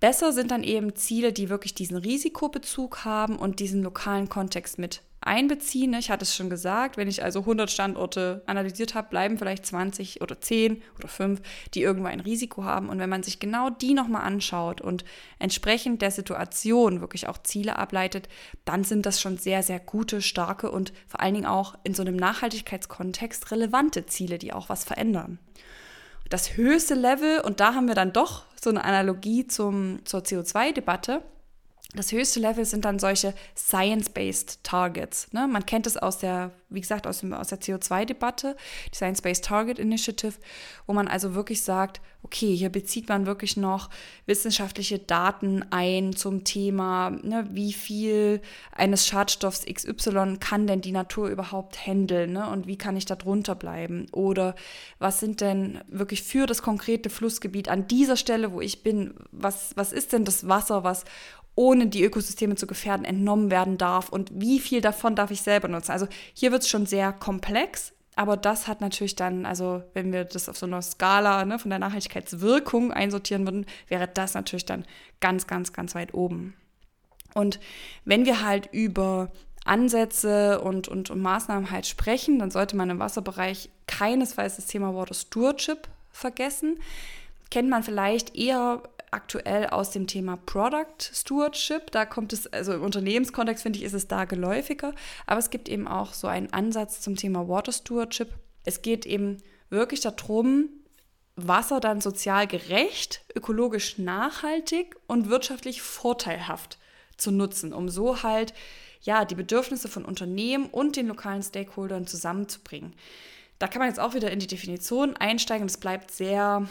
Besser sind dann eben Ziele, die wirklich diesen Risikobezug haben und diesen lokalen Kontext mit einbeziehen. Ne? Ich hatte es schon gesagt, wenn ich also 100 Standorte analysiert habe, bleiben vielleicht 20 oder 10 oder 5, die irgendwo ein Risiko haben. Und wenn man sich genau die nochmal anschaut und entsprechend der Situation wirklich auch Ziele ableitet, dann sind das schon sehr, sehr gute, starke und vor allen Dingen auch in so einem Nachhaltigkeitskontext relevante Ziele, die auch was verändern. Das höchste Level, und da haben wir dann doch so eine Analogie zum, zur CO2-Debatte, das höchste Level sind dann solche Science-Based Targets. Ne? Man kennt es aus der, wie gesagt, aus, dem, aus der CO2-Debatte, die Science-Based Target Initiative, wo man also wirklich sagt, okay, hier bezieht man wirklich noch wissenschaftliche Daten ein zum Thema, ne, wie viel eines Schadstoffs XY kann denn die Natur überhaupt handeln ne? und wie kann ich da drunter bleiben? Oder was sind denn wirklich für das konkrete Flussgebiet an dieser Stelle, wo ich bin, was, was ist denn das Wasser, was ohne die Ökosysteme zu gefährden, entnommen werden darf und wie viel davon darf ich selber nutzen. Also hier wird es schon sehr komplex, aber das hat natürlich dann, also wenn wir das auf so einer Skala ne, von der Nachhaltigkeitswirkung einsortieren würden, wäre das natürlich dann ganz, ganz, ganz weit oben. Und wenn wir halt über Ansätze und, und, und Maßnahmen halt sprechen, dann sollte man im Wasserbereich keinesfalls das Thema Water Stewardship vergessen. Kennt man vielleicht eher aktuell aus dem Thema Product Stewardship. Da kommt es, also im Unternehmenskontext finde ich, ist es da geläufiger. Aber es gibt eben auch so einen Ansatz zum Thema Water Stewardship. Es geht eben wirklich darum, Wasser dann sozial gerecht, ökologisch nachhaltig und wirtschaftlich vorteilhaft zu nutzen, um so halt ja die Bedürfnisse von Unternehmen und den lokalen Stakeholdern zusammenzubringen. Da kann man jetzt auch wieder in die Definition einsteigen. Das bleibt sehr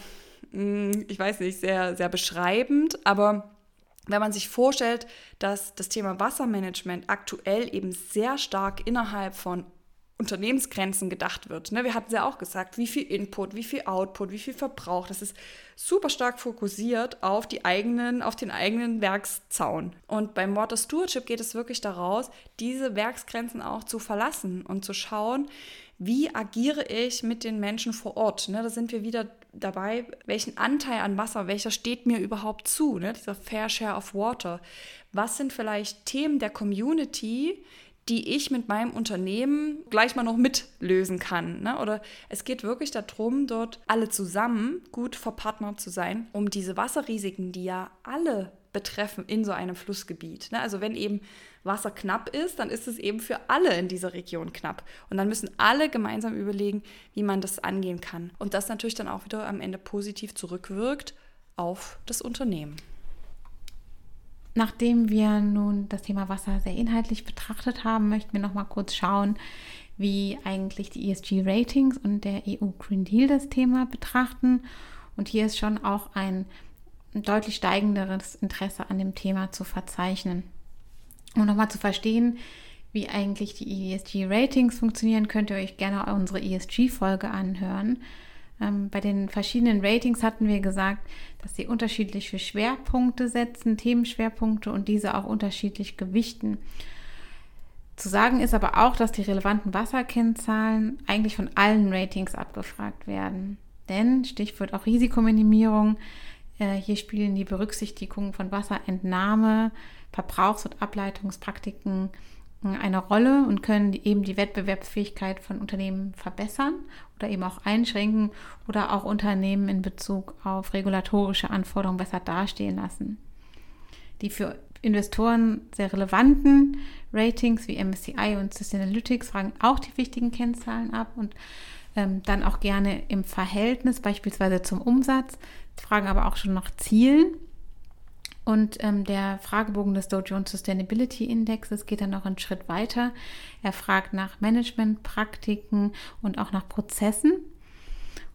ich weiß nicht, sehr, sehr beschreibend, aber wenn man sich vorstellt, dass das Thema Wassermanagement aktuell eben sehr stark innerhalb von Unternehmensgrenzen gedacht wird. Ne? Wir hatten ja auch gesagt, wie viel Input, wie viel Output, wie viel Verbrauch. Das ist super stark fokussiert auf die eigenen, auf den eigenen Werkszaun. Und beim Water Stewardship geht es wirklich daraus, diese Werksgrenzen auch zu verlassen und zu schauen, wie agiere ich mit den Menschen vor Ort? Ne, da sind wir wieder dabei, welchen Anteil an Wasser, welcher steht mir überhaupt zu? Ne? Dieser Fair Share of Water. Was sind vielleicht Themen der Community, die ich mit meinem Unternehmen gleich mal noch mitlösen kann. Ne? Oder es geht wirklich darum, dort alle zusammen gut verpartnert zu sein, um diese Wasserrisiken, die ja alle betreffen in so einem Flussgebiet. Ne? Also wenn eben Wasser knapp ist, dann ist es eben für alle in dieser Region knapp. Und dann müssen alle gemeinsam überlegen, wie man das angehen kann. Und das natürlich dann auch wieder am Ende positiv zurückwirkt auf das Unternehmen. Nachdem wir nun das Thema Wasser sehr inhaltlich betrachtet haben, möchten wir noch mal kurz schauen, wie eigentlich die ESG-Ratings und der EU Green Deal das Thema betrachten. Und hier ist schon auch ein deutlich steigenderes Interesse an dem Thema zu verzeichnen. Um nochmal zu verstehen, wie eigentlich die ESG-Ratings funktionieren, könnt ihr euch gerne unsere ESG-Folge anhören. Ähm, bei den verschiedenen Ratings hatten wir gesagt, dass sie unterschiedliche Schwerpunkte setzen, Themenschwerpunkte und diese auch unterschiedlich gewichten. Zu sagen ist aber auch, dass die relevanten Wasserkennzahlen eigentlich von allen Ratings abgefragt werden. Denn, Stichwort auch Risikominimierung, hier spielen die Berücksichtigung von Wasserentnahme, Verbrauchs- und Ableitungspraktiken äh, eine Rolle und können eben die Wettbewerbsfähigkeit von Unternehmen verbessern oder eben auch einschränken oder auch Unternehmen in Bezug auf regulatorische Anforderungen besser dastehen lassen. die für Investoren sehr relevanten Ratings wie MSCI und Sustainalytics fragen auch die wichtigen Kennzahlen ab und ähm, dann auch gerne im Verhältnis, beispielsweise zum Umsatz, fragen aber auch schon nach Zielen. Und ähm, der Fragebogen des Dow Jones Sustainability Indexes geht dann noch einen Schritt weiter. Er fragt nach Managementpraktiken und auch nach Prozessen.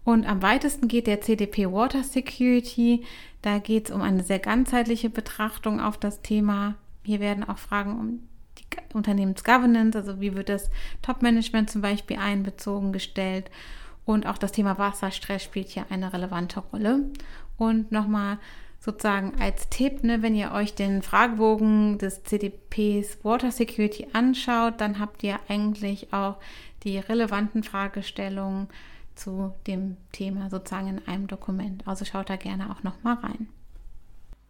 Und am weitesten geht der CDP Water Security. Da geht es um eine sehr ganzheitliche Betrachtung auf das Thema. Hier werden auch Fragen um die Unternehmensgovernance, also wie wird das Top-Management zum Beispiel einbezogen gestellt. Und auch das Thema Wasserstress spielt hier eine relevante Rolle. Und nochmal sozusagen als Tipp, ne, wenn ihr euch den Fragebogen des CDPs Water Security anschaut, dann habt ihr eigentlich auch die relevanten Fragestellungen zu dem Thema sozusagen in einem Dokument. Also schaut da gerne auch noch mal rein.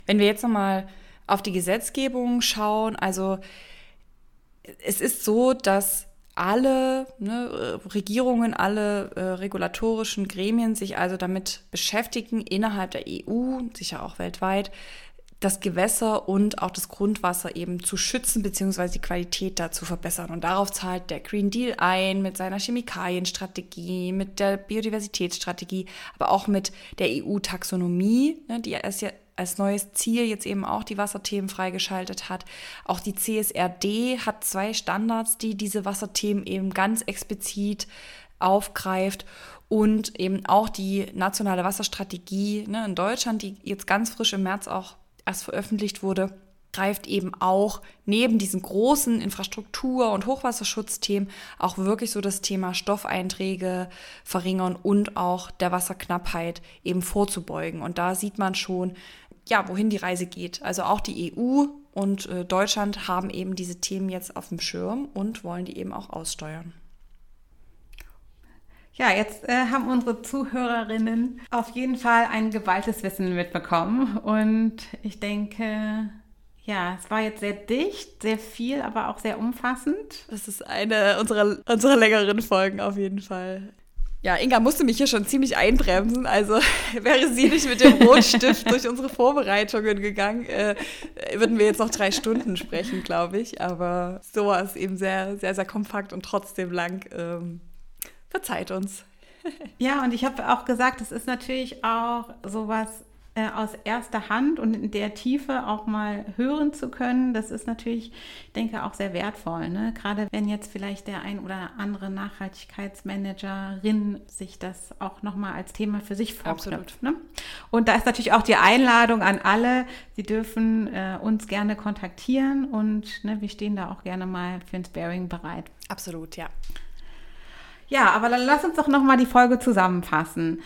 Wenn wir jetzt noch mal auf die Gesetzgebung schauen, also es ist so, dass alle ne, Regierungen, alle äh, regulatorischen Gremien sich also damit beschäftigen, innerhalb der EU, sicher auch weltweit, das Gewässer und auch das Grundwasser eben zu schützen bzw. die Qualität da zu verbessern. Und darauf zahlt der Green Deal ein mit seiner Chemikalienstrategie, mit der Biodiversitätsstrategie, aber auch mit der EU-Taxonomie, ne, die erst ja als neues Ziel jetzt eben auch die Wasserthemen freigeschaltet hat. Auch die CSRD hat zwei Standards, die diese Wasserthemen eben ganz explizit aufgreift und eben auch die nationale Wasserstrategie ne, in Deutschland, die jetzt ganz frisch im März auch erst veröffentlicht wurde, greift eben auch neben diesen großen Infrastruktur- und Hochwasserschutzthemen auch wirklich so das Thema Stoffeinträge verringern und auch der Wasserknappheit eben vorzubeugen. Und da sieht man schon, ja, wohin die Reise geht. Also auch die EU und äh, Deutschland haben eben diese Themen jetzt auf dem Schirm und wollen die eben auch aussteuern. Ja, jetzt äh, haben unsere Zuhörerinnen auf jeden Fall ein geballtes Wissen mitbekommen. Und ich denke, ja, es war jetzt sehr dicht, sehr viel, aber auch sehr umfassend. Das ist eine unserer, unserer längeren Folgen auf jeden Fall. Ja, Inga musste mich hier schon ziemlich einbremsen. Also (laughs) wäre sie nicht mit dem Rotstift (laughs) durch unsere Vorbereitungen gegangen, äh, würden wir jetzt noch drei Stunden sprechen, glaube ich. Aber so war es eben sehr, sehr, sehr kompakt und trotzdem lang. Ähm, verzeiht uns. (laughs) ja, und ich habe auch gesagt, es ist natürlich auch sowas äh, aus erster Hand und in der Tiefe auch mal hören zu können, das ist natürlich, ich denke, auch sehr wertvoll. Ne? Gerade wenn jetzt vielleicht der ein oder andere Nachhaltigkeitsmanagerin sich das auch nochmal als Thema für sich vorknüpft. Ne? Und da ist natürlich auch die Einladung an alle, Sie dürfen äh, uns gerne kontaktieren und ne, wir stehen da auch gerne mal für ein Sparing bereit. Absolut, ja. Ja, aber dann lass uns doch nochmal die Folge zusammenfassen.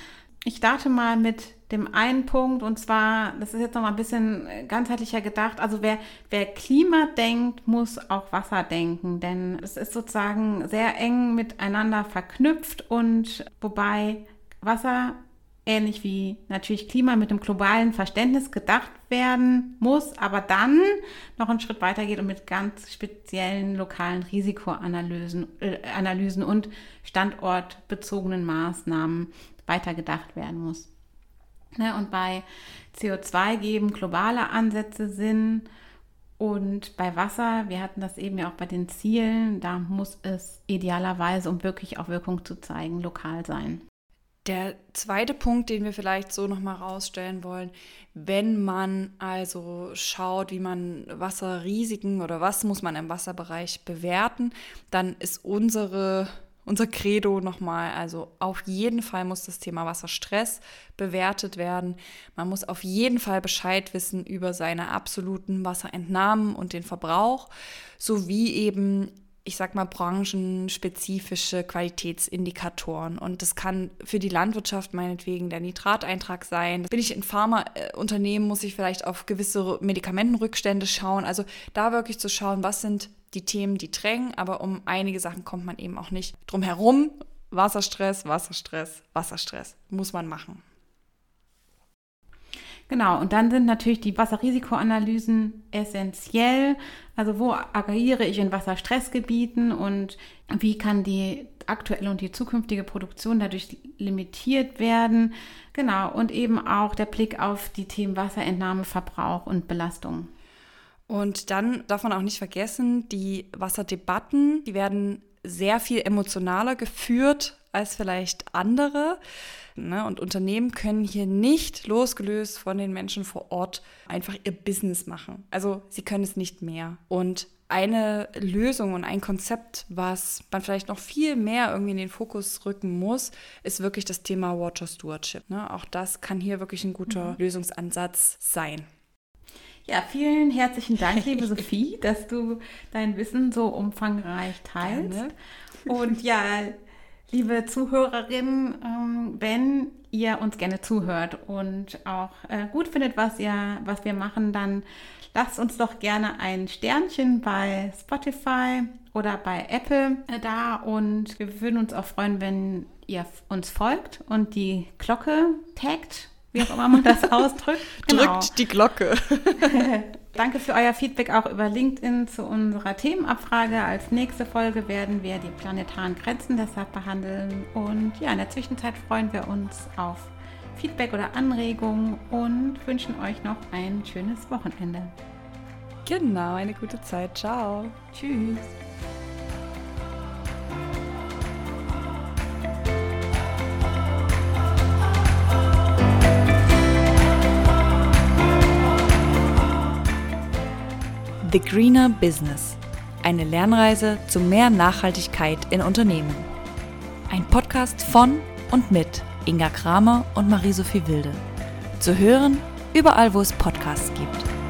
Ich starte mal mit dem einen Punkt und zwar, das ist jetzt noch mal ein bisschen ganzheitlicher gedacht. Also wer, wer Klima denkt, muss auch Wasser denken, denn es ist sozusagen sehr eng miteinander verknüpft und wobei Wasser ähnlich wie natürlich Klima mit dem globalen Verständnis gedacht werden muss, aber dann noch einen Schritt weiter geht und mit ganz speziellen lokalen Risikoanalysen äh, Analysen und standortbezogenen Maßnahmen weitergedacht werden muss. Ne, und bei CO2 geben globale Ansätze Sinn. Und bei Wasser, wir hatten das eben ja auch bei den Zielen, da muss es idealerweise, um wirklich auch Wirkung zu zeigen, lokal sein. Der zweite Punkt, den wir vielleicht so nochmal rausstellen wollen, wenn man also schaut, wie man Wasserrisiken oder was muss man im Wasserbereich bewerten, dann ist unsere unser Credo nochmal. Also auf jeden Fall muss das Thema Wasserstress bewertet werden. Man muss auf jeden Fall Bescheid wissen über seine absoluten Wasserentnahmen und den Verbrauch, sowie eben ich sag mal, branchenspezifische Qualitätsindikatoren. Und das kann für die Landwirtschaft meinetwegen der Nitrateintrag sein. Bin ich in Pharmaunternehmen, muss ich vielleicht auf gewisse Medikamentenrückstände schauen. Also da wirklich zu schauen, was sind die Themen, die drängen, aber um einige Sachen kommt man eben auch nicht drum herum. Wasserstress, Wasserstress, Wasserstress muss man machen. Genau, und dann sind natürlich die Wasserrisikoanalysen essentiell. Also wo agiere ich in Wasserstressgebieten und wie kann die aktuelle und die zukünftige Produktion dadurch limitiert werden. Genau, und eben auch der Blick auf die Themen Wasserentnahme, Verbrauch und Belastung. Und dann darf man auch nicht vergessen, die Wasserdebatten, die werden sehr viel emotionaler geführt als vielleicht andere. Ne? Und Unternehmen können hier nicht losgelöst von den Menschen vor Ort einfach ihr Business machen. Also sie können es nicht mehr. Und eine Lösung und ein Konzept, was man vielleicht noch viel mehr irgendwie in den Fokus rücken muss, ist wirklich das Thema Water Stewardship. Ne? Auch das kann hier wirklich ein guter mhm. Lösungsansatz sein. Ja, vielen herzlichen Dank, liebe (laughs) Sophie, dass du dein Wissen so umfangreich teilst. Gerne. Und ja, liebe Zuhörerinnen, ähm, wenn ihr uns gerne zuhört und auch äh, gut findet, was, ihr, was wir machen, dann lasst uns doch gerne ein Sternchen bei Spotify oder bei Apple äh, da und wir würden uns auch freuen, wenn ihr uns folgt und die Glocke taggt, wie auch immer man das (laughs) ausdrückt. Genau. Drückt die Glocke. (laughs) Danke für euer Feedback auch über LinkedIn zu unserer Themenabfrage. Als nächste Folge werden wir die planetaren Grenzen deshalb behandeln. Und ja, in der Zwischenzeit freuen wir uns auf Feedback oder Anregungen und wünschen euch noch ein schönes Wochenende. Genau, eine gute Zeit. Ciao. Tschüss. The Greener Business. Eine Lernreise zu mehr Nachhaltigkeit in Unternehmen. Ein Podcast von und mit Inga Kramer und Marie-Sophie Wilde. Zu hören überall, wo es Podcasts gibt.